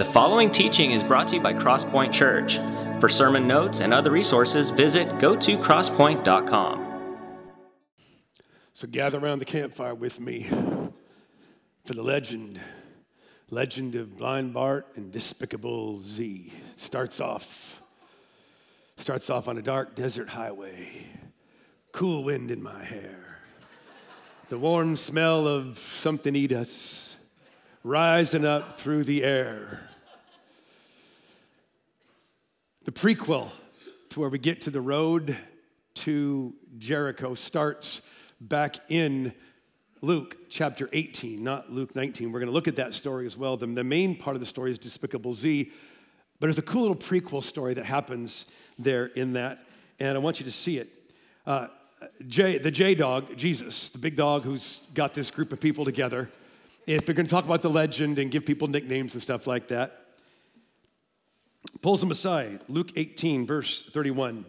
The following teaching is brought to you by Crosspoint Church. For sermon notes and other resources, visit go to crosspoint.com. So gather around the campfire with me for the legend, legend of Blind Bart and Despicable Z. Starts off, starts off on a dark desert highway, cool wind in my hair, the warm smell of something eat us rising up through the air. The prequel to where we get to the road to Jericho starts back in Luke chapter 18, not Luke 19. We're going to look at that story as well. The, the main part of the story is Despicable Z, but there's a cool little prequel story that happens there in that, and I want you to see it. Uh, J, the J dog, Jesus, the big dog who's got this group of people together, if they're going to talk about the legend and give people nicknames and stuff like that, pulls them aside. Luke 18, verse 31.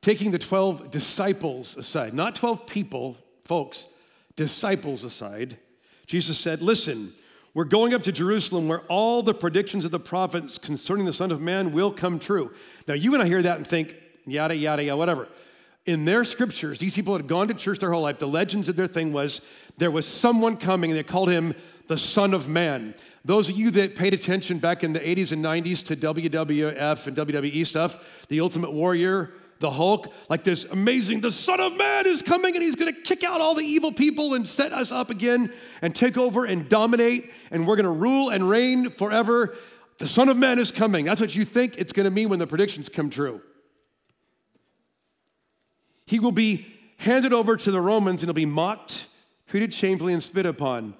Taking the 12 disciples aside, not 12 people, folks, disciples aside, Jesus said, Listen, we're going up to Jerusalem where all the predictions of the prophets concerning the Son of Man will come true. Now, you and I hear that and think, yada, yada, yada, whatever. In their scriptures, these people had gone to church their whole life. The legends of their thing was there was someone coming and they called him the Son of Man. Those of you that paid attention back in the 80s and 90s to WWF and WWE stuff, the Ultimate Warrior, the Hulk, like this amazing, the Son of Man is coming and he's gonna kick out all the evil people and set us up again and take over and dominate and we're gonna rule and reign forever. The Son of Man is coming. That's what you think it's gonna mean when the predictions come true. He will be handed over to the Romans and he'll be mocked treated shamefully and spit upon.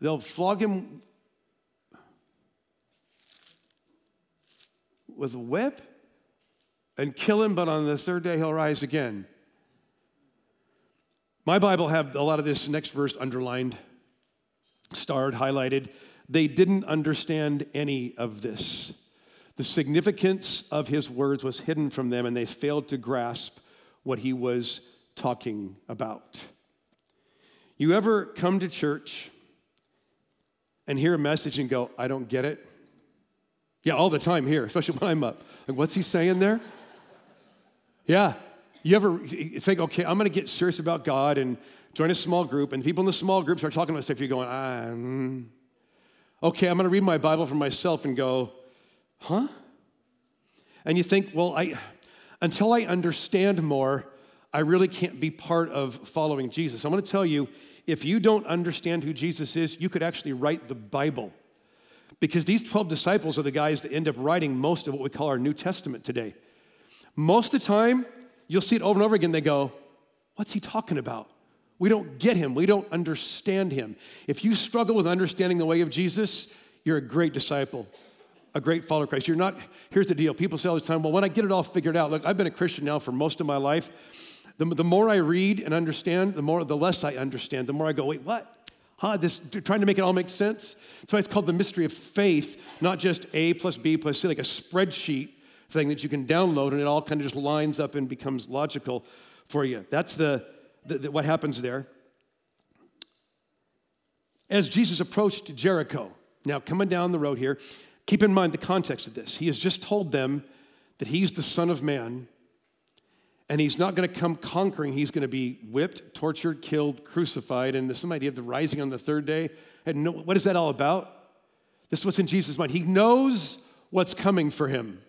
They'll flog him with a whip and kill him, but on the third day he'll rise again. My Bible have a lot of this next verse underlined, starred, highlighted. They didn't understand any of this. The significance of his words was hidden from them, and they failed to grasp what he was talking about. You ever come to church and hear a message and go, I don't get it? Yeah, all the time here, especially when I'm up. Like, what's he saying there? Yeah. You ever think, okay, I'm gonna get serious about God and join a small group, and people in the small groups are talking about stuff, you're going, ah, mm. okay, I'm gonna read my Bible for myself and go, huh? And you think, well, I, until I understand more, I really can't be part of following Jesus. I'm gonna tell you, if you don't understand who Jesus is, you could actually write the Bible. Because these 12 disciples are the guys that end up writing most of what we call our New Testament today. Most of the time, you'll see it over and over again. They go, What's he talking about? We don't get him. We don't understand him. If you struggle with understanding the way of Jesus, you're a great disciple, a great follower of Christ. You're not, here's the deal. People say all the time, well, when I get it all figured out, look, I've been a Christian now for most of my life. The, the more I read and understand, the more the less I understand. The more I go, wait, what? Huh? This trying to make it all make sense. That's why it's called the mystery of faith, not just A plus B plus C, like a spreadsheet thing that you can download and it all kind of just lines up and becomes logical for you. That's the, the, the what happens there. As Jesus approached Jericho, now coming down the road here, keep in mind the context of this. He has just told them that he's the Son of Man and he's not going to come conquering. He's going to be whipped, tortured, killed, crucified. And some idea of the rising on the third day. And no, what is that all about? This is what's in Jesus' mind. He knows what's coming for him.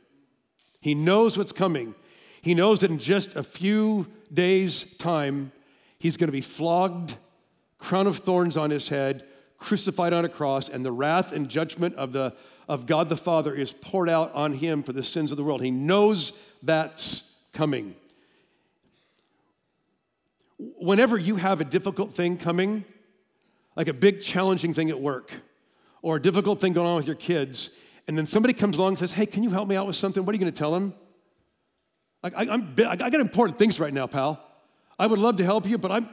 He knows what's coming. He knows that in just a few days' time, he's going to be flogged, crown of thorns on his head, crucified on a cross, and the wrath and judgment of, the, of God the Father is poured out on him for the sins of the world. He knows that's coming whenever you have a difficult thing coming, like a big challenging thing at work, or a difficult thing going on with your kids, and then somebody comes along and says, Hey, can you help me out with something? What are you going to tell them? Like, I, I'm, I got important things right now, pal. I would love to help you, but I'm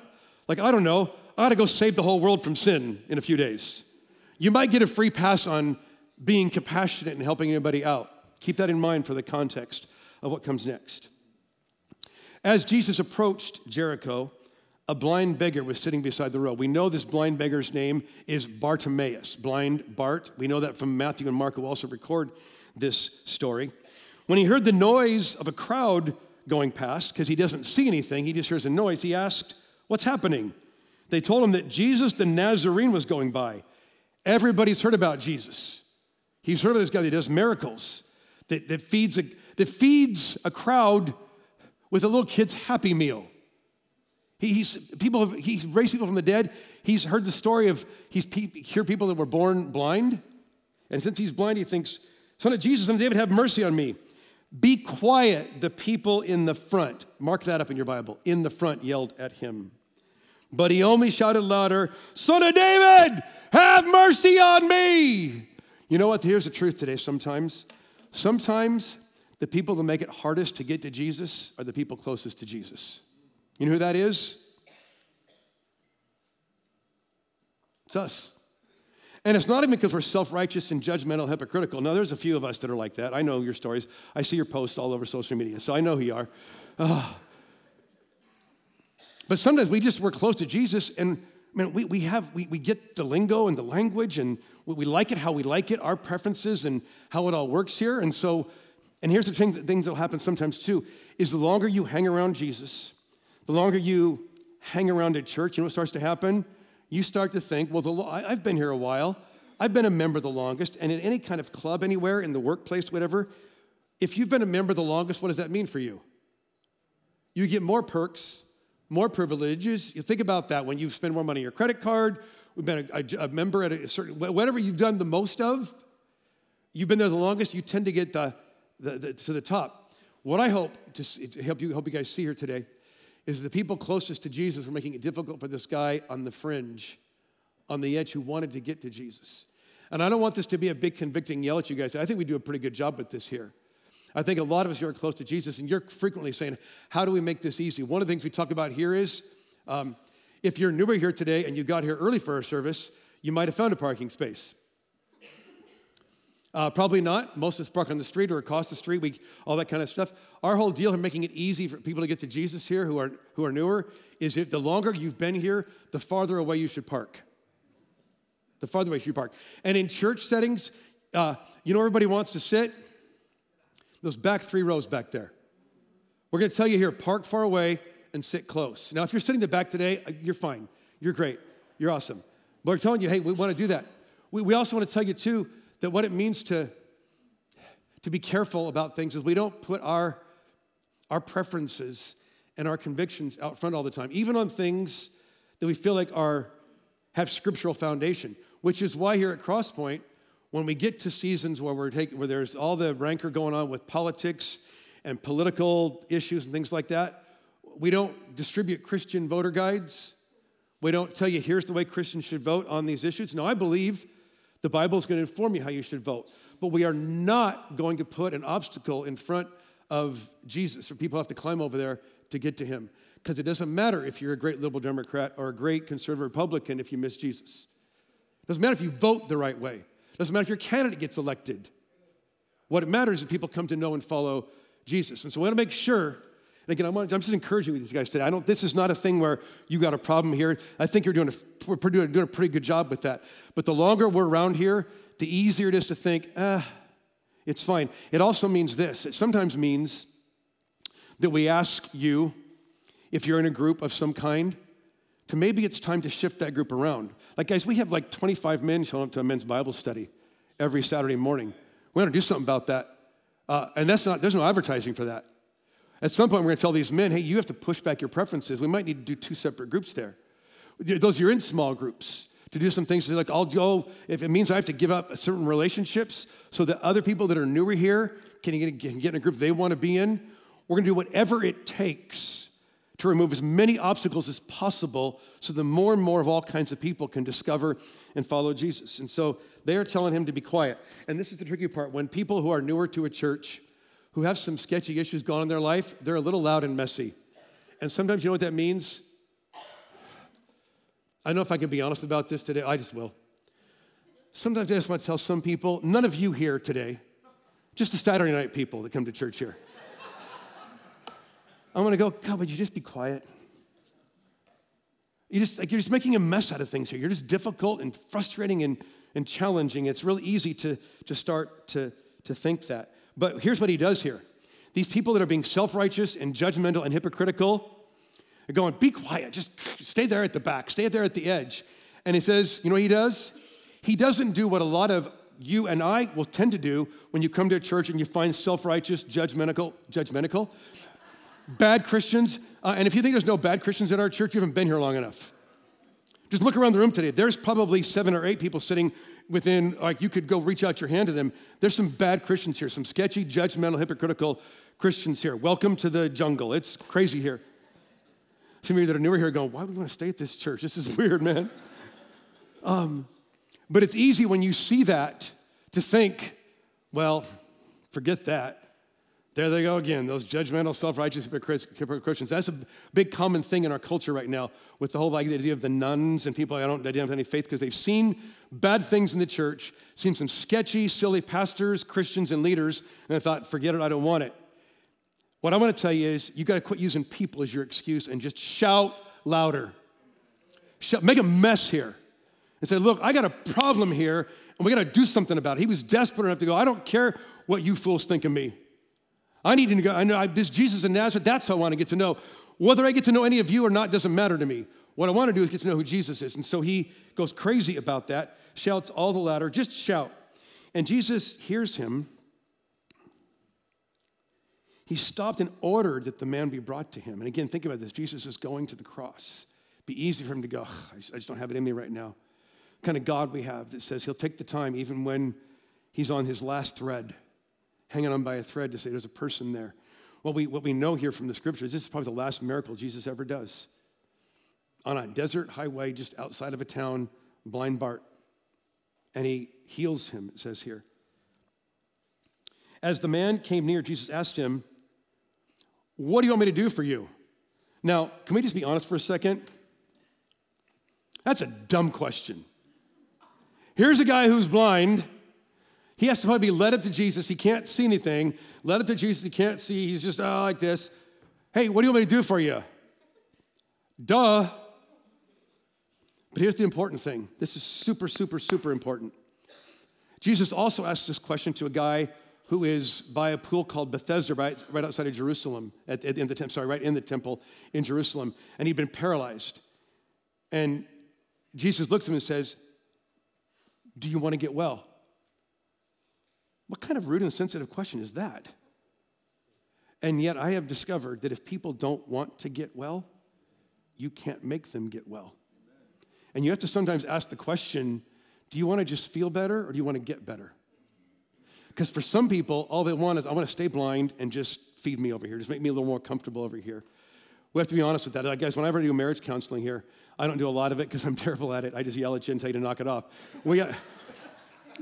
like, I don't know. I got to go save the whole world from sin in a few days. You might get a free pass on being compassionate and helping anybody out. Keep that in mind for the context of what comes next. As Jesus approached Jericho, a blind beggar was sitting beside the road. We know this blind beggar's name is Bartimaeus, blind Bart. We know that from Matthew and Mark, who also record this story. When he heard the noise of a crowd going past, because he doesn't see anything, he just hears a noise, he asked, What's happening? They told him that Jesus the Nazarene was going by. Everybody's heard about Jesus. He's heard of this guy that does miracles, that, that, feeds, a, that feeds a crowd with a little kid's happy meal. He, he's, people have, he's raised people from the dead. He's heard the story of, he's pe- hear people that were born blind. And since he's blind, he thinks, Son of Jesus, son of David, have mercy on me. Be quiet, the people in the front. Mark that up in your Bible. In the front yelled at him. But he only shouted louder, Son of David, have mercy on me. You know what? Here's the truth today sometimes. Sometimes the people that make it hardest to get to Jesus are the people closest to Jesus. You know who that is? It's us. And it's not even because we're self righteous and judgmental, hypocritical. Now, there's a few of us that are like that. I know your stories. I see your posts all over social media, so I know who you are. Oh. But sometimes we just, we're close to Jesus and man, we, we have, we, we get the lingo and the language and we, we like it how we like it, our preferences and how it all works here. And so, and here's the things, things that'll happen sometimes too, is the longer you hang around Jesus, the longer you hang around at church, you know what starts to happen? You start to think, well, I've been here a while. I've been a member the longest. And in any kind of club, anywhere, in the workplace, whatever, if you've been a member the longest, what does that mean for you? You get more perks, more privileges. You think about that when you spend more money on your credit card, we've been a, a, a, member at a certain, whatever you've done the most of, you've been there the longest, you tend to get the, the, the to the top. What I hope to, to help you, help you guys see here today is the people closest to Jesus were making it difficult for this guy on the fringe, on the edge, who wanted to get to Jesus. And I don't want this to be a big convicting yell at you guys. I think we do a pretty good job with this here. I think a lot of us here are close to Jesus, and you're frequently saying, How do we make this easy? One of the things we talk about here is um, if you're newer here today and you got here early for our service, you might have found a parking space. Uh, probably not. Most of us park on the street or across the street, we, all that kind of stuff. Our whole deal in making it easy for people to get to Jesus here who are, who are newer is if the longer you've been here, the farther away you should park. The farther away you should park. And in church settings, uh, you know everybody wants to sit? Those back three rows back there. We're going to tell you here park far away and sit close. Now, if you're sitting in the back today, uh, you're fine. You're great. You're awesome. But we're telling you, hey, we want to do that. We, we also want to tell you, too, that what it means to, to be careful about things is we don't put our, our preferences and our convictions out front all the time, even on things that we feel like are, have scriptural foundation, which is why here at Crosspoint, when we get to seasons where we're taking, where there's all the rancor going on with politics and political issues and things like that, we don't distribute Christian voter guides. We don't tell you here's the way Christians should vote on these issues. No, I believe the Bible is going to inform you how you should vote. But we are not going to put an obstacle in front of Jesus for people have to climb over there to get to him. Because it doesn't matter if you're a great liberal Democrat or a great conservative Republican if you miss Jesus. It doesn't matter if you vote the right way. It Doesn't matter if your candidate gets elected. What matters is people come to know and follow Jesus. And so we want to make sure, and again, I'm, just encouraging you with these guys today. I don't, this is not a thing where you got a problem here. I think you're doing a, we're doing a pretty good job with that. But the longer we're around here, the easier it is to think, ah, it's fine. It also means this. It sometimes means that we ask you, if you're in a group of some kind, to maybe it's time to shift that group around. Like, guys, we have like 25 men showing up to a men's Bible study every Saturday morning. We want to do something about that. Uh, and that's not, there's no advertising for that. At some point, we're going to tell these men, hey, you have to push back your preferences. We might need to do two separate groups there. Those you're in small groups to do some things They're like I'll go if it means I have to give up certain relationships so that other people that are newer here can get, in a group they want to be in. We're going to do whatever it takes to remove as many obstacles as possible so that more and more of all kinds of people can discover and follow Jesus. And so they are telling him to be quiet. And this is the tricky part. When people who are newer to a church, who have some sketchy issues going on in their life, they're a little loud and messy. And sometimes you know what that means? I don't know if I can be honest about this today. I just will. Sometimes I just want to tell some people, none of you here today, just the Saturday night people that come to church here. I'm gonna go, God, would you just be quiet? You just like you're just making a mess out of things here. You're just difficult and frustrating and, and challenging. It's really easy to, to start to, to think that. But here's what he does here. These people that are being self-righteous and judgmental and hypocritical are going, be quiet, just stay there at the back, stay there at the edge. And he says, you know what he does? He doesn't do what a lot of you and I will tend to do when you come to a church and you find self-righteous, judgmental, judgmental, bad Christians. Uh, and if you think there's no bad Christians in our church, you haven't been here long enough. Just look around the room today. There's probably seven or eight people sitting within, like you could go reach out your hand to them. There's some bad Christians here, some sketchy, judgmental, hypocritical Christians here. Welcome to the jungle. It's crazy here. Some of you that are newer here are going, why would we want to stay at this church? This is weird, man. Um, but it's easy when you see that to think, well, forget that. There they go again, those judgmental, self righteous Christians. That's a big common thing in our culture right now with the whole idea of the nones and people I don't identify with any faith because they've seen bad things in the church, seen some sketchy, silly pastors, Christians, and leaders, and they thought, forget it, I don't want it. What I want to tell you is you got to quit using people as your excuse and just shout louder. Shout, make a mess here and say, Look, I got a problem here and we got to do something about it. He was desperate enough to go, I don't care what you fools think of me. I need to go, I know I, this Jesus in Nazareth, that's how I want to get to know. Whether I get to know any of you or not doesn't matter to me. What I want to do is get to know who Jesus is. And so he goes crazy about that, shouts all the louder, just shout. And Jesus hears him. He stopped and ordered that the man be brought to him. And again, think about this Jesus is going to the cross. Be easy for him to go, I just don't have it in me right now kind of God we have that says he'll take the time even when he's on his last thread, hanging on by a thread to say there's a person there. What we, what we know here from the scriptures, this is probably the last miracle Jesus ever does. On a desert highway just outside of a town, blind Bart. And he heals him, it says here. As the man came near, Jesus asked him, What do you want me to do for you? Now, can we just be honest for a second? That's a dumb question. Here's a guy who's blind. He has to probably be led up to Jesus. He can't see anything. Led up to Jesus, he can't see. He's just oh, like this. Hey, what do you want me to do for you? Duh. But here's the important thing this is super, super, super important. Jesus also asked this question to a guy who is by a pool called Bethesda, right, right outside of Jerusalem, at, at, in the temple, sorry, right in the temple in Jerusalem, and he'd been paralyzed. And Jesus looks at him and says, do you want to get well? What kind of rude and sensitive question is that? And yet, I have discovered that if people don't want to get well, you can't make them get well. And you have to sometimes ask the question do you want to just feel better or do you want to get better? Because for some people, all they want is, I want to stay blind and just feed me over here, just make me a little more comfortable over here. We have to be honest with that. Like, guys, whenever I do marriage counseling here, I don't do a lot of it because I'm terrible at it. I just yell at you and tell you to knock it off. We got,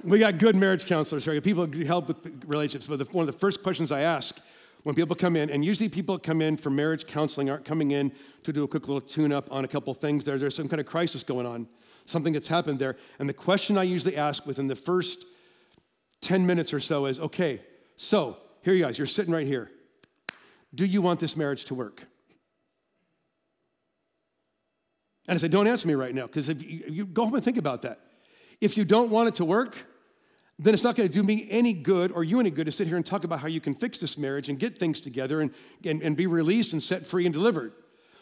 we got good marriage counselors here. People help with relationships. But the, one of the first questions I ask when people come in, and usually people come in for marriage counseling aren't coming in to do a quick little tune up on a couple things. There, there's some kind of crisis going on, something that's happened there. And the question I usually ask within the first 10 minutes or so is okay, so here you guys, you're sitting right here. Do you want this marriage to work? And I say, don't answer me right now, because if you, you go home and think about that. If you don't want it to work, then it's not going to do me any good or you any good to sit here and talk about how you can fix this marriage and get things together and, and, and be released and set free and delivered.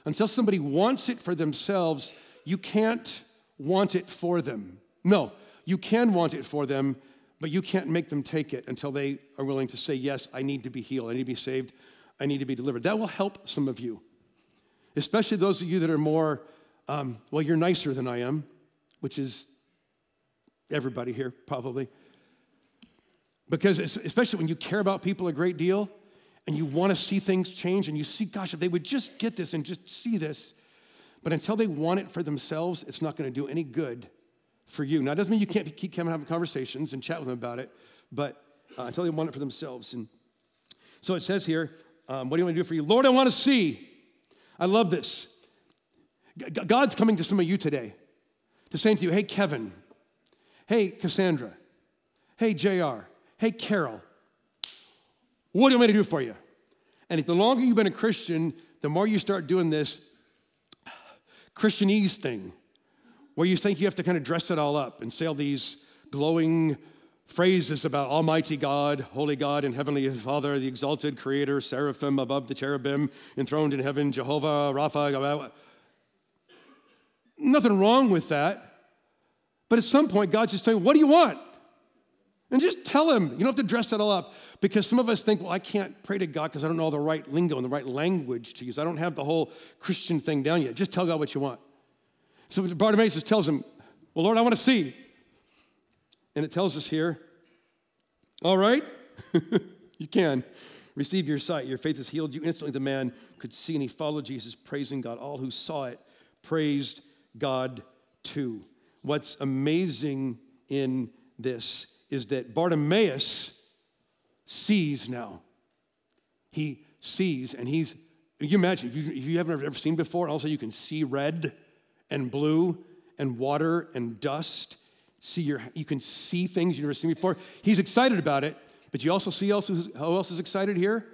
Until somebody wants it for themselves, you can't want it for them. No, you can want it for them, but you can't make them take it until they are willing to say, Yes, I need to be healed, I need to be saved, I need to be delivered. That will help some of you, especially those of you that are more um, well, you're nicer than I am, which is everybody here probably. Because especially when you care about people a great deal and you want to see things change and you see, gosh, if they would just get this and just see this, but until they want it for themselves, it's not going to do any good for you. Now, it doesn't mean you can't keep having conversations and chat with them about it, but uh, until they want it for themselves. And so it says here, um, what do you want to do for you? Lord, I want to see. I love this. God's coming to some of you today to say to you, hey, Kevin, hey, Cassandra, hey, JR, hey, Carol, what do you want me to do for you? And if the longer you've been a Christian, the more you start doing this, Christianese thing where you think you have to kind of dress it all up and say all these glowing phrases about Almighty God, Holy God, and Heavenly Father, the exalted Creator, seraphim above the cherubim, enthroned in heaven, Jehovah, Rapha. Nothing wrong with that. But at some point, God's just saying, What do you want? And just tell him. You don't have to dress it all up because some of us think, well, I can't pray to God because I don't know the right lingo and the right language to use. I don't have the whole Christian thing down yet. Just tell God what you want. So Bartimaeus just tells him, Well, Lord, I want to see. And it tells us here, all right, you can receive your sight. Your faith has healed you. Instantly, the man could see and he followed Jesus, praising God. All who saw it praised God too. What's amazing in this is that Bartimaeus sees now. He sees, and he's, you imagine, if you, if you haven't ever seen before, also you can see red and blue and water and dust. See your, you can see things you've never seen before. He's excited about it, but you also see also, who else is excited here?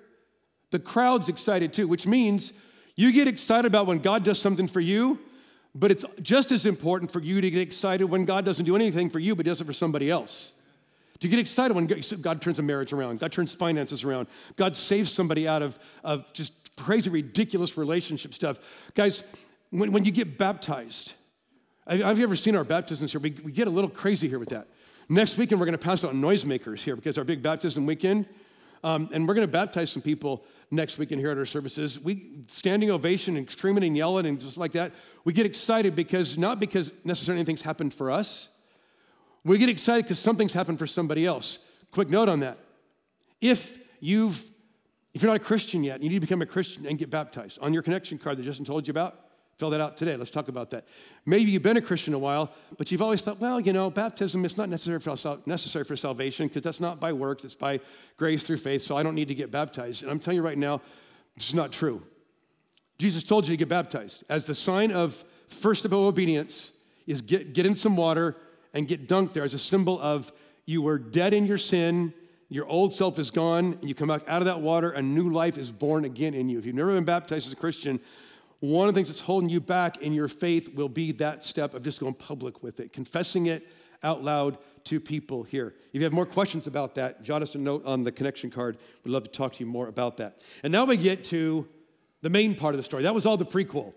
The crowd's excited too, which means you get excited about when God does something for you, but it's just as important for you to get excited when God doesn't do anything for you, but does it for somebody else. To get excited when God turns a marriage around, God turns finances around, God saves somebody out of, of just crazy, ridiculous relationship stuff. Guys, when, when you get baptized, have you ever seen our baptisms here? We, we get a little crazy here with that. Next weekend, we're going to pass out noisemakers here because our big baptism weekend. Um, and we're going to baptize some people next weekend here at our services. We standing ovation and screaming and yelling and just like that. We get excited because not because necessarily anything's happened for us, we get excited because something's happened for somebody else. Quick note on that. If you've if you're not a Christian yet, you need to become a Christian and get baptized. On your connection card that Justin told you about, fill that out today. Let's talk about that. Maybe you've been a Christian a while, but you've always thought, well, you know, baptism is not necessary for, necessary for salvation because that's not by works, it's by grace through faith, so I don't need to get baptized. And I'm telling you right now, this is not true. Jesus told you to get baptized as the sign of first of all obedience is get, get in some water and get dunked there as a symbol of you were dead in your sin, your old self is gone, and you come back out of that water, a new life is born again in you. If you've never been baptized as a Christian, one of the things that's holding you back in your faith will be that step of just going public with it, confessing it out loud to people here. If you have more questions about that, jot us a note on the connection card. We'd love to talk to you more about that. And now we get to the main part of the story. That was all the prequel.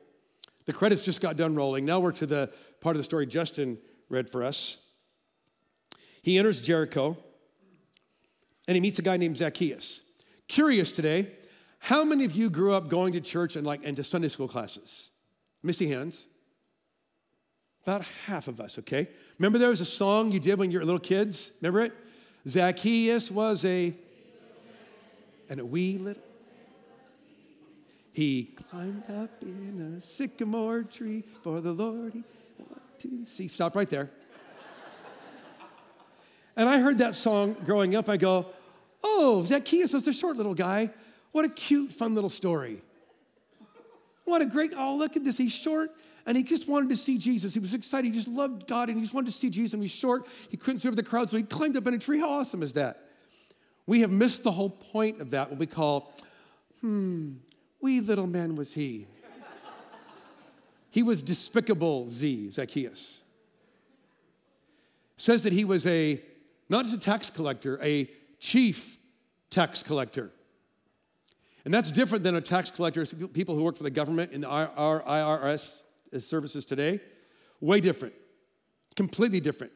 The credits just got done rolling. Now we're to the part of the story Justin read for us. He enters Jericho and he meets a guy named Zacchaeus. Curious today, how many of you grew up going to church and like into Sunday school classes? See hands. About half of us, okay? Remember there was a song you did when you were little kids? Remember it? Zacchaeus was a and a wee little he climbed up in a sycamore tree for the Lord he wanted to see. Stop right there. and I heard that song growing up. I go, oh, Zacchaeus was a short little guy. What a cute, fun little story. What a great, oh, look at this. He's short and he just wanted to see Jesus. He was excited. He just loved God and he just wanted to see Jesus. And he's short. He couldn't see over the crowd, so he climbed up in a tree. How awesome is that? We have missed the whole point of that, what we call, hmm, wee little man was he. he was despicable Z, Zacchaeus. Says that he was a, not just a tax collector, a chief tax collector. And that's different than a tax collector, people who work for the government in the IRS services today. Way different, completely different.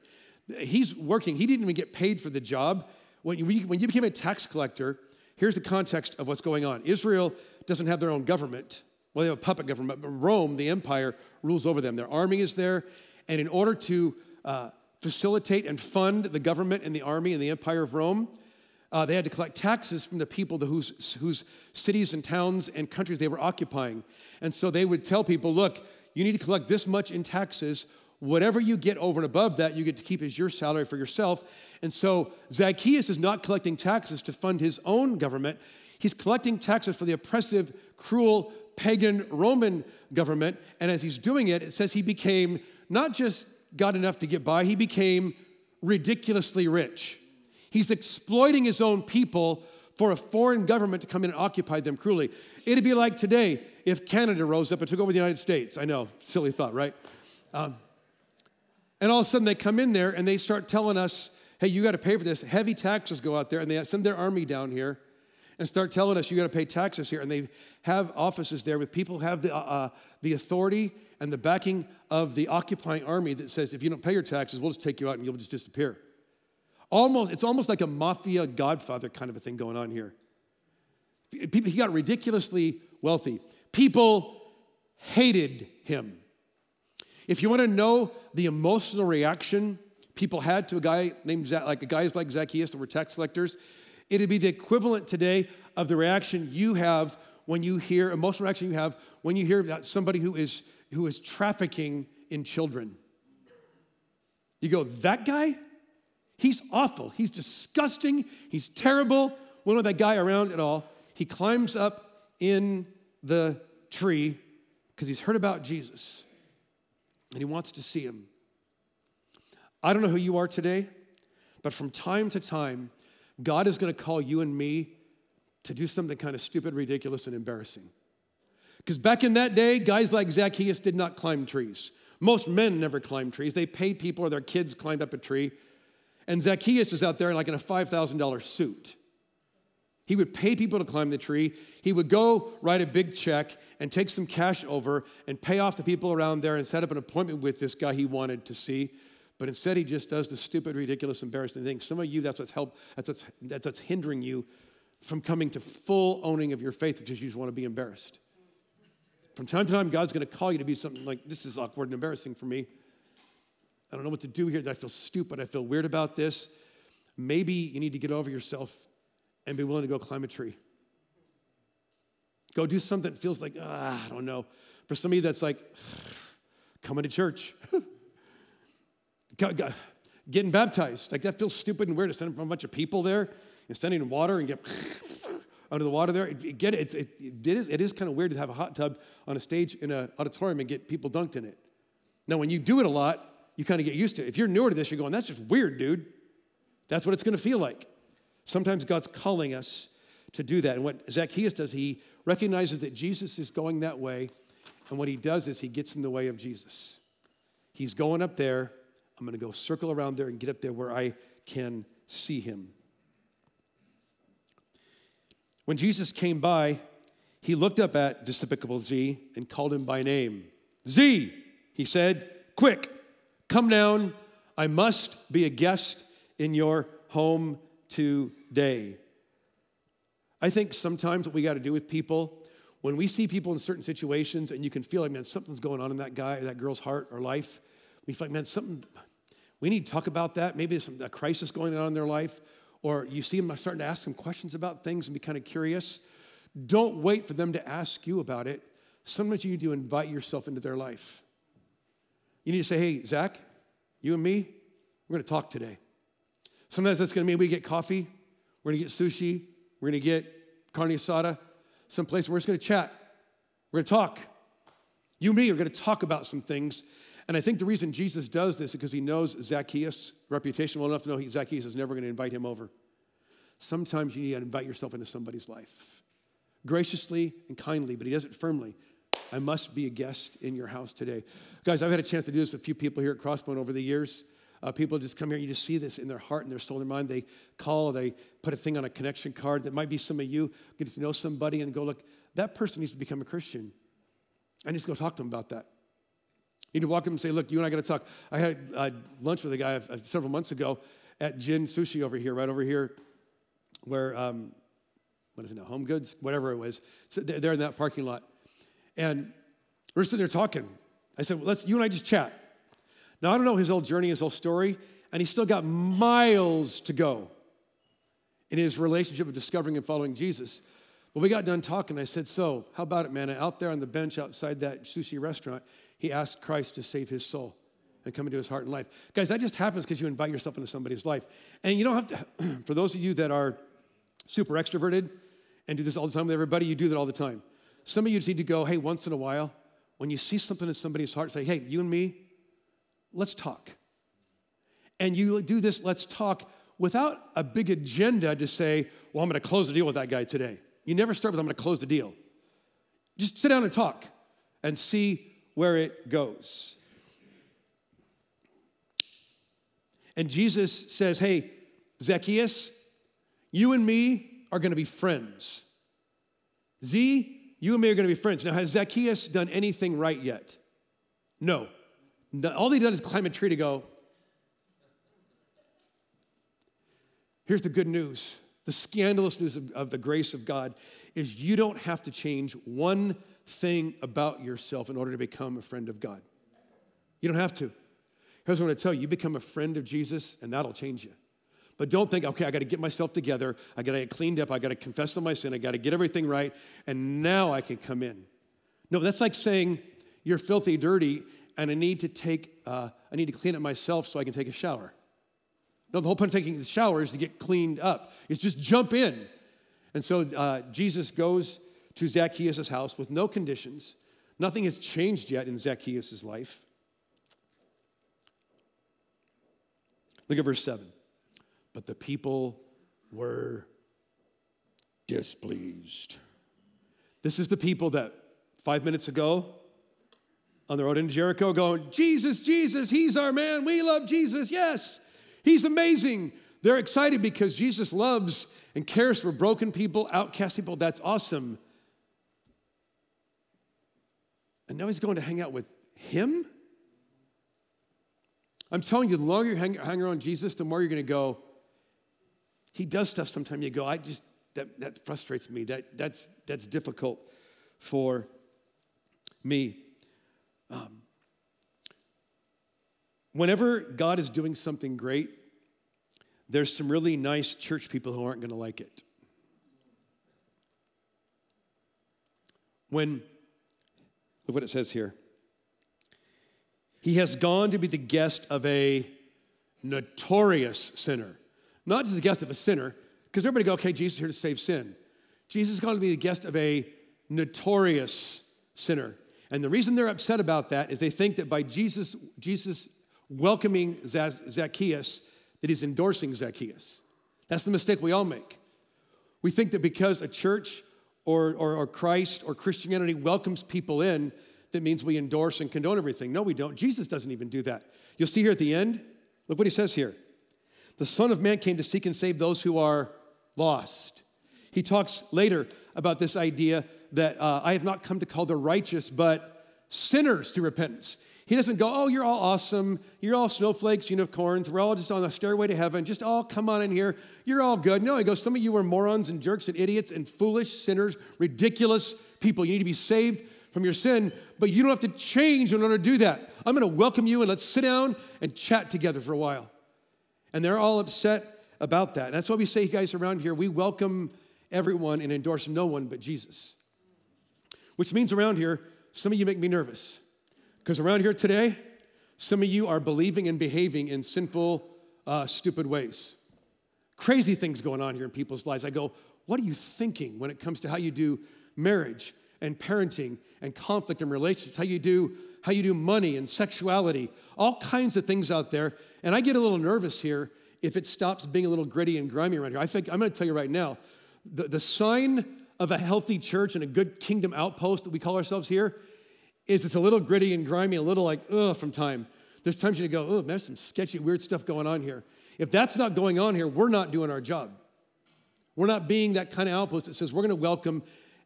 He's working, he didn't even get paid for the job. When you, when you became a tax collector, here's the context of what's going on Israel doesn't have their own government. Well, they have a puppet government, but Rome, the empire, rules over them. Their army is there, and in order to uh, facilitate and fund the government and the army and the empire of Rome, uh, they had to collect taxes from the people whose, whose cities and towns and countries they were occupying. And so they would tell people, look, you need to collect this much in taxes. Whatever you get over and above that, you get to keep as your salary for yourself. And so Zacchaeus is not collecting taxes to fund his own government. He's collecting taxes for the oppressive, cruel, pagan Roman government. And as he's doing it, it says he became not just got enough to get by, he became ridiculously rich. He's exploiting his own people for a foreign government to come in and occupy them cruelly. It'd be like today if Canada rose up and took over the United States. I know, silly thought, right? Um, and all of a sudden they come in there and they start telling us, hey, you got to pay for this. Heavy taxes go out there and they send their army down here and start telling us you got to pay taxes here. And they have offices there with people who have the, uh, uh, the authority and the backing of the occupying army that says if you don't pay your taxes, we'll just take you out and you'll just disappear. Almost, it's almost like a mafia godfather kind of a thing going on here. People, he got ridiculously wealthy. People hated him. If you want to know the emotional reaction people had to a guy named like a guys like Zacchaeus that were tax collectors, it'd be the equivalent today of the reaction you have when you hear emotional reaction you have when you hear about somebody who is who is trafficking in children. You go, that guy? He's awful. He's disgusting. He's terrible. We don't know that guy around at all. He climbs up in the tree because he's heard about Jesus and he wants to see him. I don't know who you are today, but from time to time, God is going to call you and me to do something kind of stupid, ridiculous, and embarrassing. Because back in that day, guys like Zacchaeus did not climb trees. Most men never climbed trees. They paid people or their kids climbed up a tree. And Zacchaeus is out there like in a $5,000 suit. He would pay people to climb the tree. He would go write a big check and take some cash over and pay off the people around there and set up an appointment with this guy he wanted to see. But instead, he just does the stupid, ridiculous, embarrassing thing. Some of you, that's what's help, that's what's, that's what's hindering you from coming to full owning of your faith because you just want to be embarrassed. From time to time, God's going to call you to be something like, this is awkward and embarrassing for me. I don't know what to do here. I feel stupid. I feel weird about this. Maybe you need to get over yourself and be willing to go climb a tree. Go do something that feels like, ah, I don't know. For some of you, that's like coming to church, getting baptized. Like that feels stupid and weird to send from a bunch of people there and standing in water and get under the water there. Get it, it, it is, it is kind of weird to have a hot tub on a stage in an auditorium and get people dunked in it. Now, when you do it a lot, you kind of get used to it. If you're newer to this, you're going, that's just weird, dude. That's what it's going to feel like. Sometimes God's calling us to do that. And what Zacchaeus does, he recognizes that Jesus is going that way. And what he does is he gets in the way of Jesus. He's going up there. I'm going to go circle around there and get up there where I can see him. When Jesus came by, he looked up at despicable Z and called him by name. Z, he said, quick, come down. I must be a guest in your home today. I think sometimes what we got to do with people, when we see people in certain situations and you can feel like, man, something's going on in that guy, or that girl's heart or life, we feel like, man, something, we need to talk about that. Maybe there's a crisis going on in their life, or you see them starting to ask some questions about things and be kind of curious. Don't wait for them to ask you about it. Sometimes you need to invite yourself into their life. You need to say, hey, Zach, you and me, we're to talk today. Sometimes that's to mean we get coffee, we're to get sushi, we're to get carne asada, someplace we're just to chat. We're to talk. You and me are to talk about some things. And I think the reason Jesus does this is because he knows Zacchaeus' reputation well enough to know he, Zacchaeus is never to invite him over. Sometimes you need to invite yourself into somebody's life graciously and kindly, but he does it firmly. I must be a guest in your house today. Guys, I've had a chance to do this with a few people here at Crosspoint over the years. Uh, people just come here, you just see this in their heart and their soul and their mind. They call, they put a thing on a connection card that might be some of you, get to know somebody and go, look, that person needs to become a Christian. I need to go talk to them about that. You need to walk up and say, look, you and I got to talk. I had uh, lunch with a guy uh, several months ago at Jin Sushi over here, right over here, where, um, what is it now, Home Goods, whatever it was. So they're in that parking lot. And we're sitting there talking. I said, well, let's, you and I just chat. Now, I don't know his whole journey, his whole story, and he's still got miles to go in his relationship of discovering and following Jesus. But we got done talking. I said, So, how about it, man? Out there on the bench outside that sushi restaurant, he asked Christ to save his soul and come into his heart and life. Guys, that just happens because you invite yourself into somebody's life. And you don't have to, for those of you that are super extroverted and do this all the time with everybody, you do that all the time. Some of you just need to go, hey, once in a while, when you see something in somebody's heart, say, hey, you and me, let's talk. And you do this, let's talk, without a big agenda to say, well, I'm going to close the deal with that guy today. You never start with, I'm going to close the deal. Just sit down and talk and see where it goes. And Jesus says, Hey, Zacchaeus, you and me are going to be friends. Z, you and me are going to be friends. Now, has Zacchaeus done anything right yet? No. All he done is climb a tree to go. Here's the good news the scandalous news of, of, the grace of God is you don't have to change one thing about yourself in order to become a friend of God. You don't have to. Here's what I want to tell you you become a friend of Jesus, and that'll change you. But don't think, okay, I got to get myself together. I got to get cleaned up. I got to confess of my sin. I got to get everything right. And now I can come in. No, that's like saying you're filthy, dirty, and I need to take, uh, I need to clean up myself so I can take a shower. No, the whole point of taking the shower is to get cleaned up. It's just jump in. And so uh, Jesus goes to Zacchaeus' house with no conditions. Nothing has changed yet in Zacchaeus' life. Look at verse 7. But the people were displeased. This is the people that five minutes ago on the road in Jericho going, Jesus, Jesus, he's our man. We love Jesus. Yes, he's amazing. They're excited because Jesus loves and cares for broken people, outcast people. That's awesome. And now he's going to hang out with him? I'm telling you, the longer you hang, hang around Jesus, the more you're going to go, he does stuff sometimes you go, I just, that, that frustrates me. That, that's, that's difficult for me. Um, whenever God is doing something great, there's some really nice church people who aren't going to like it. When, look what it says here. He has gone to be the guest of a notorious sinner. Not just the guest of a sinner, because everybody go, okay, Jesus is here to save sin. Jesus is going to be the guest of a notorious sinner. And the reason they're upset about that is they think that by Jesus, Jesus welcoming Zacchaeus, that he's endorsing Zacchaeus. That's the mistake we all make. We think that because a church or, or, or Christ or Christianity welcomes people in, that means we endorse and condone everything. No, we don't. Jesus doesn't even do that. You'll see here at the end, look what he says here. The Son of Man came to seek and save those who are lost. He talks later about this idea that uh, I have not come to call the righteous, but sinners to repentance. He doesn't go, oh, you're all awesome. You're all snowflakes, unicorns. We're all just on the stairway to heaven. Just all come on in here. You're all good. No, he goes, some of you are morons and jerks and idiots and foolish sinners, ridiculous people. You need to be saved from your sin, but you don't have to change in order to do that. I'm going to welcome you and let's sit down and chat together for a while. And they're all upset about that. That's why we say, guys, around here, we welcome everyone and endorse no one but Jesus. Which means around here, some of you make me nervous. Because around here today, some of you are believing and behaving in sinful, uh, stupid ways. Crazy things going on here in people's lives. I go, what are you thinking when it comes to how you do marriage and parenting and conflict and relationships, how you do how you do money and sexuality, all kinds of things out there. And I get a little nervous here if it stops being a little gritty and grimy around here. I think I'm going to tell you right now, the, the sign of a healthy church and a good kingdom outpost that we call ourselves here is it's a little gritty and grimy, a little like ugh from time. There's times you go, oh, there's some sketchy, weird stuff going on here. If that's not going on here, we're not doing our job. We're not being that kind of outpost that says we're going to welcome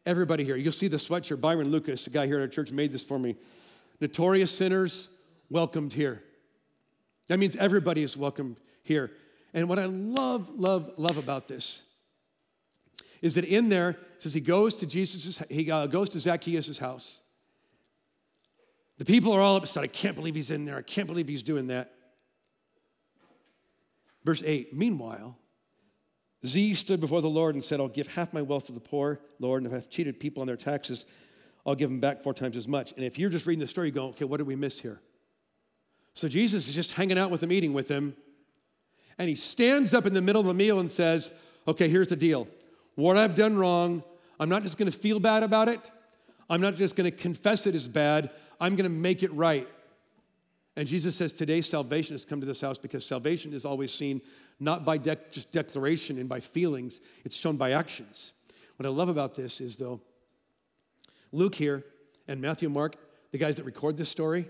everybody here. You'll see the sweatshirt. Byron Lucas, a guy here at our church, made this for me. Notorious sinners welcomed here. That means everybody is welcomed here. And what I love, love, love about this is that in there says he goes to Jesus, he uh, goes to Zacchaeus' house. The people are all upset. I can't believe he's in there. I can't believe he's doing that. Verse 8 Meanwhile, Z stood before the Lord and said, I'll give half my wealth to the poor, Lord, and if I've cheated people on their taxes, I'll give them back four times as much. And if you're just reading the story, you go, okay, what did we miss here? So Jesus is just hanging out with them, eating with them, and he stands up in the middle of the meal and says, okay, here's the deal. What I've done wrong, I'm not just gonna feel bad about it. I'm not just gonna confess it as bad. I'm gonna make it right. And Jesus says, Today salvation has come to this house because salvation is always seen not by de- just declaration and by feelings, it's shown by actions. What I love about this is, though, Luke here and Matthew Mark, the guys that record this story,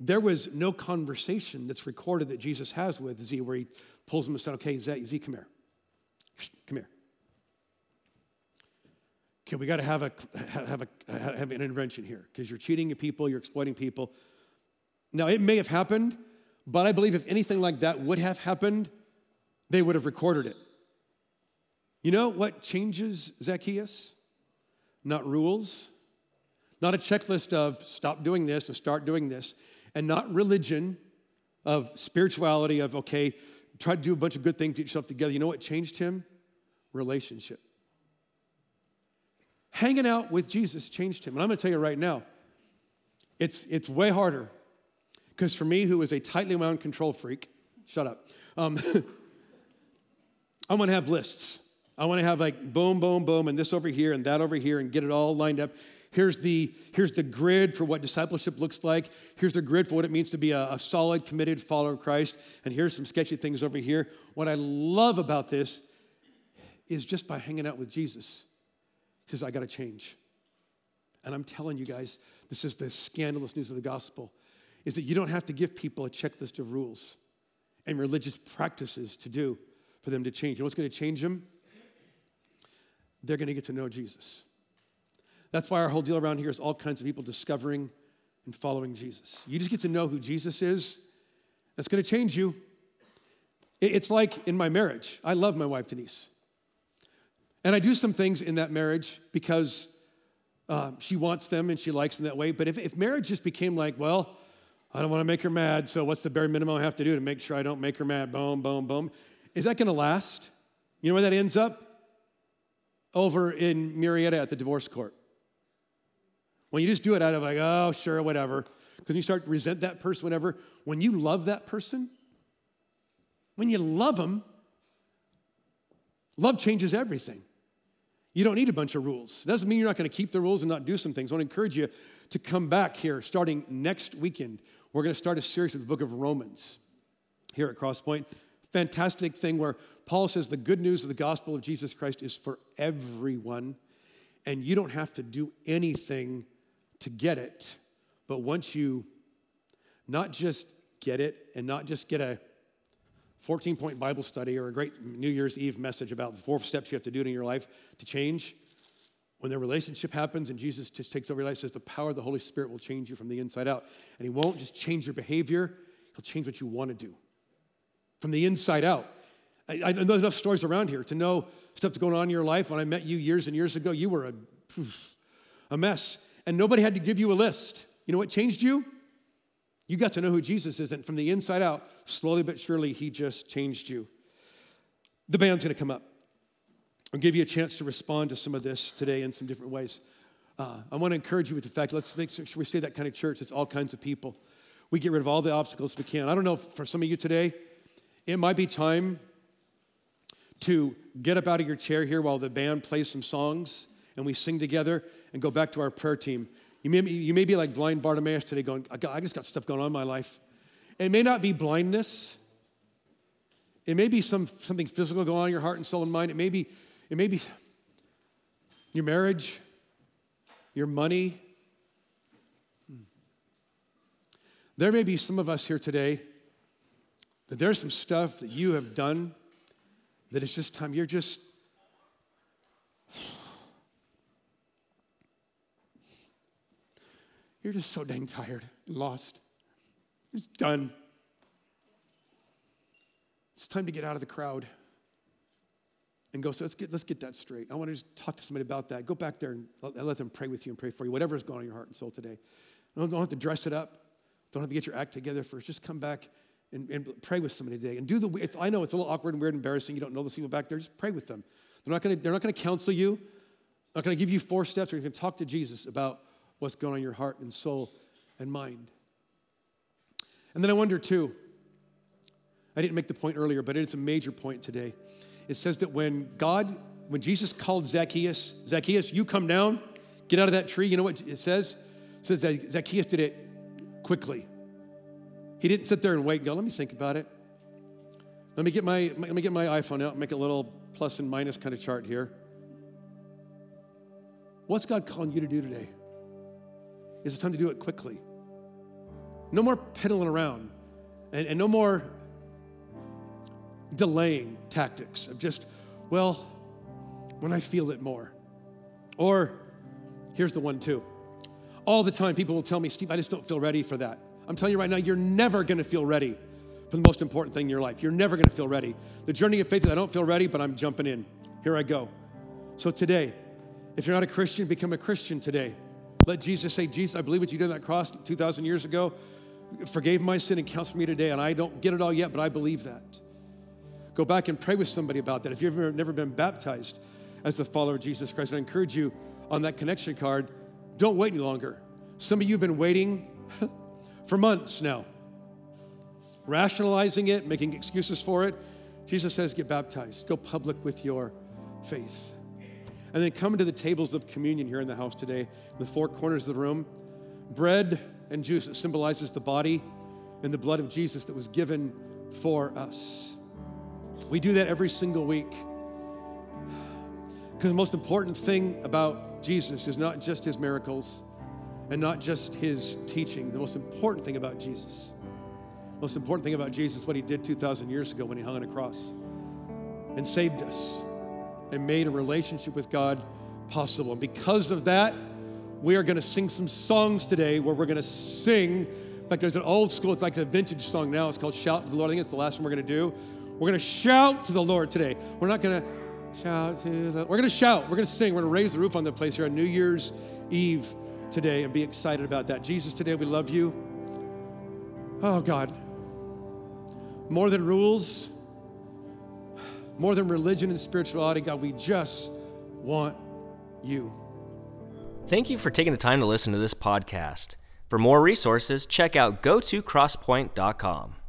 there was no conversation that's recorded that Jesus has with Z where he pulls him aside, okay, Z, Z come here. Come here. Okay, we got to have, a, have, a, have an intervention here because you're cheating your people, you're exploiting people. Now, it may have happened, but I believe if anything like that would have happened, they would have recorded it. You know what changes Zacchaeus? Not rules, not a checklist of stop doing this and start doing this, and not religion of spirituality of, okay, try to do a bunch of good things, get yourself together. You know what changed him? Relationship. Hanging out with Jesus changed him. And I'm going to tell you right now, it's, it's way harder. Because for me, who is a tightly wound control freak, shut up, um, I want to have lists. I want to have like boom, boom, boom, and this over here and that over here and get it all lined up. Here's the, here's the grid for what discipleship looks like. Here's the grid for what it means to be a, a solid, committed follower of Christ. And here's some sketchy things over here. What I love about this is just by hanging out with Jesus, he says, I got to change. And I'm telling you guys, this is the scandalous news of the gospel, is that you don't have to give people a checklist of rules and religious practices to do for them to change. And what's going to change them? They're going to get to know Jesus. That's why our whole deal around here is all kinds of people discovering and following Jesus. You just get to know who Jesus is. That's going to change you. It's like in my marriage. I love my wife, Denise. And I do some things in that marriage because uh, she wants them and she likes them that way. But if, if marriage just became like, well, I don't want to make her mad, so what's the bare minimum I have to do to make sure I don't make her mad? Boom, boom, boom. Is that going to last? You know where that ends up? Over in Murrieta at the divorce court. When you just do it out of like, oh, sure, whatever, because you start to resent that person, whatever. When you love that person, when you love them, love changes everything. You don't need a bunch of rules. It doesn't mean you're not going to keep the rules and not do some things. I want to encourage you to come back here starting next weekend. We're going to start a series of the book of Romans here at Crosspoint. Fantastic thing where Paul says the good news of the gospel of Jesus Christ is for everyone, and you don't have to do anything to get it. But once you not just get it and not just get a 14 point Bible study or a great New Year's Eve message about the four steps you have to do in your life to change, when the relationship happens and Jesus just takes over your life, says the power of the Holy Spirit will change you from the inside out. And He won't just change your behavior, He'll change what you want to do from the inside out. I, I know enough stories around here to know stuff's going on in your life. When I met you years and years ago, you were a, a mess and nobody had to give you a list. You know what changed you? You got to know who Jesus is, and from the inside out, slowly but surely, He just changed you. The band's gonna come up. I'll give you a chance to respond to some of this today in some different ways. Uh, I wanna encourage you with the fact let's make sure we stay that kind of church. It's all kinds of people. We get rid of all the obstacles we can. I don't know, for some of you today, it might be time to get up out of your chair here while the band plays some songs and we sing together and go back to our prayer team. You may, you may be like blind Bartimaeus today, going, I, got, I just got stuff going on in my life. It may not be blindness. It may be some, something physical going on in your heart and soul and mind. It may be, it may be your marriage, your money. There may be some of us here today that there's some stuff that you have done that it's just time. You're just You're just so dang tired and lost. It's done. It's time to get out of the crowd and go, so let's get, let's get that straight. I want to just talk to somebody about that. Go back there and let, let them pray with you and pray for you, whatever is going on in your heart and soul today. Don't, don't have to dress it up. Don't have to get your act together first. Just come back and, and pray with somebody today. And do the, I know it's a little awkward and weird and embarrassing. You don't know the people back there. Just pray with them. They're not going to, they're not going to counsel you. They're not going to give you four steps. They're going to talk to Jesus about what's going on in your heart and soul and mind. And then I wonder too, I didn't make the point earlier, but it's a major point today. It says that when God, when Jesus called Zacchaeus, Zacchaeus, you come down, get out of that tree. You know what it says? It says that Zacchaeus did it quickly. He didn't sit there and wait and go, let me think about it. Let me get my, let me get my iPhone out and make a little plus and minus kind of chart here. What's God calling you to do today? Is it time to do it quickly? No more piddling around and, and no more delaying tactics of just, well, when I feel it more. Or here's the one too. All the time, people will tell me, Steve, I just don't feel ready for that. I'm telling you right now, you're never gonna feel ready for the most important thing in your life. You're never gonna feel ready. The journey of faith is I don't feel ready, but I'm jumping in. Here I go. So today, if you're not a Christian, become a Christian today. Let Jesus say, Jesus, I believe what you did on that cross 2,000 years ago forgave my sin and counts for me today. And I don't get it all yet, but I believe that. Go back and pray with somebody about that. If you've never been baptized as a follower of Jesus Christ, I encourage you on that connection card, don't wait any longer. Some of you have been waiting for months now, rationalizing it, making excuses for it. Jesus says, get baptized, go public with your faith. And then come to the tables of communion here in the house today, the four corners of the room. Bread and juice that symbolizes the body and the blood of Jesus that was given for us. We do that every single week. Because the most important thing about Jesus is not just his miracles and not just his teaching. The most important thing about Jesus, most important thing about Jesus, what he did 2,000 years ago when he hung on a cross and saved us and made a relationship with God possible. And because of that, we are going to sing some songs today where we're going to sing In fact, there's an old school, it's like a vintage song now. It's called Shout to the Lord. I think it's the last one we're going to do. We're going to shout to the Lord today. We're not going to shout to the We're going to shout. We're going to sing. We're going to raise the roof on the place here on New Year's Eve today and be excited about that. Jesus, today we love you. Oh, God. More than rules, more than religion and spirituality, God, we just want you. Thank you for taking the time to listen to this podcast. For more resources, check out gotocrosspoint.com.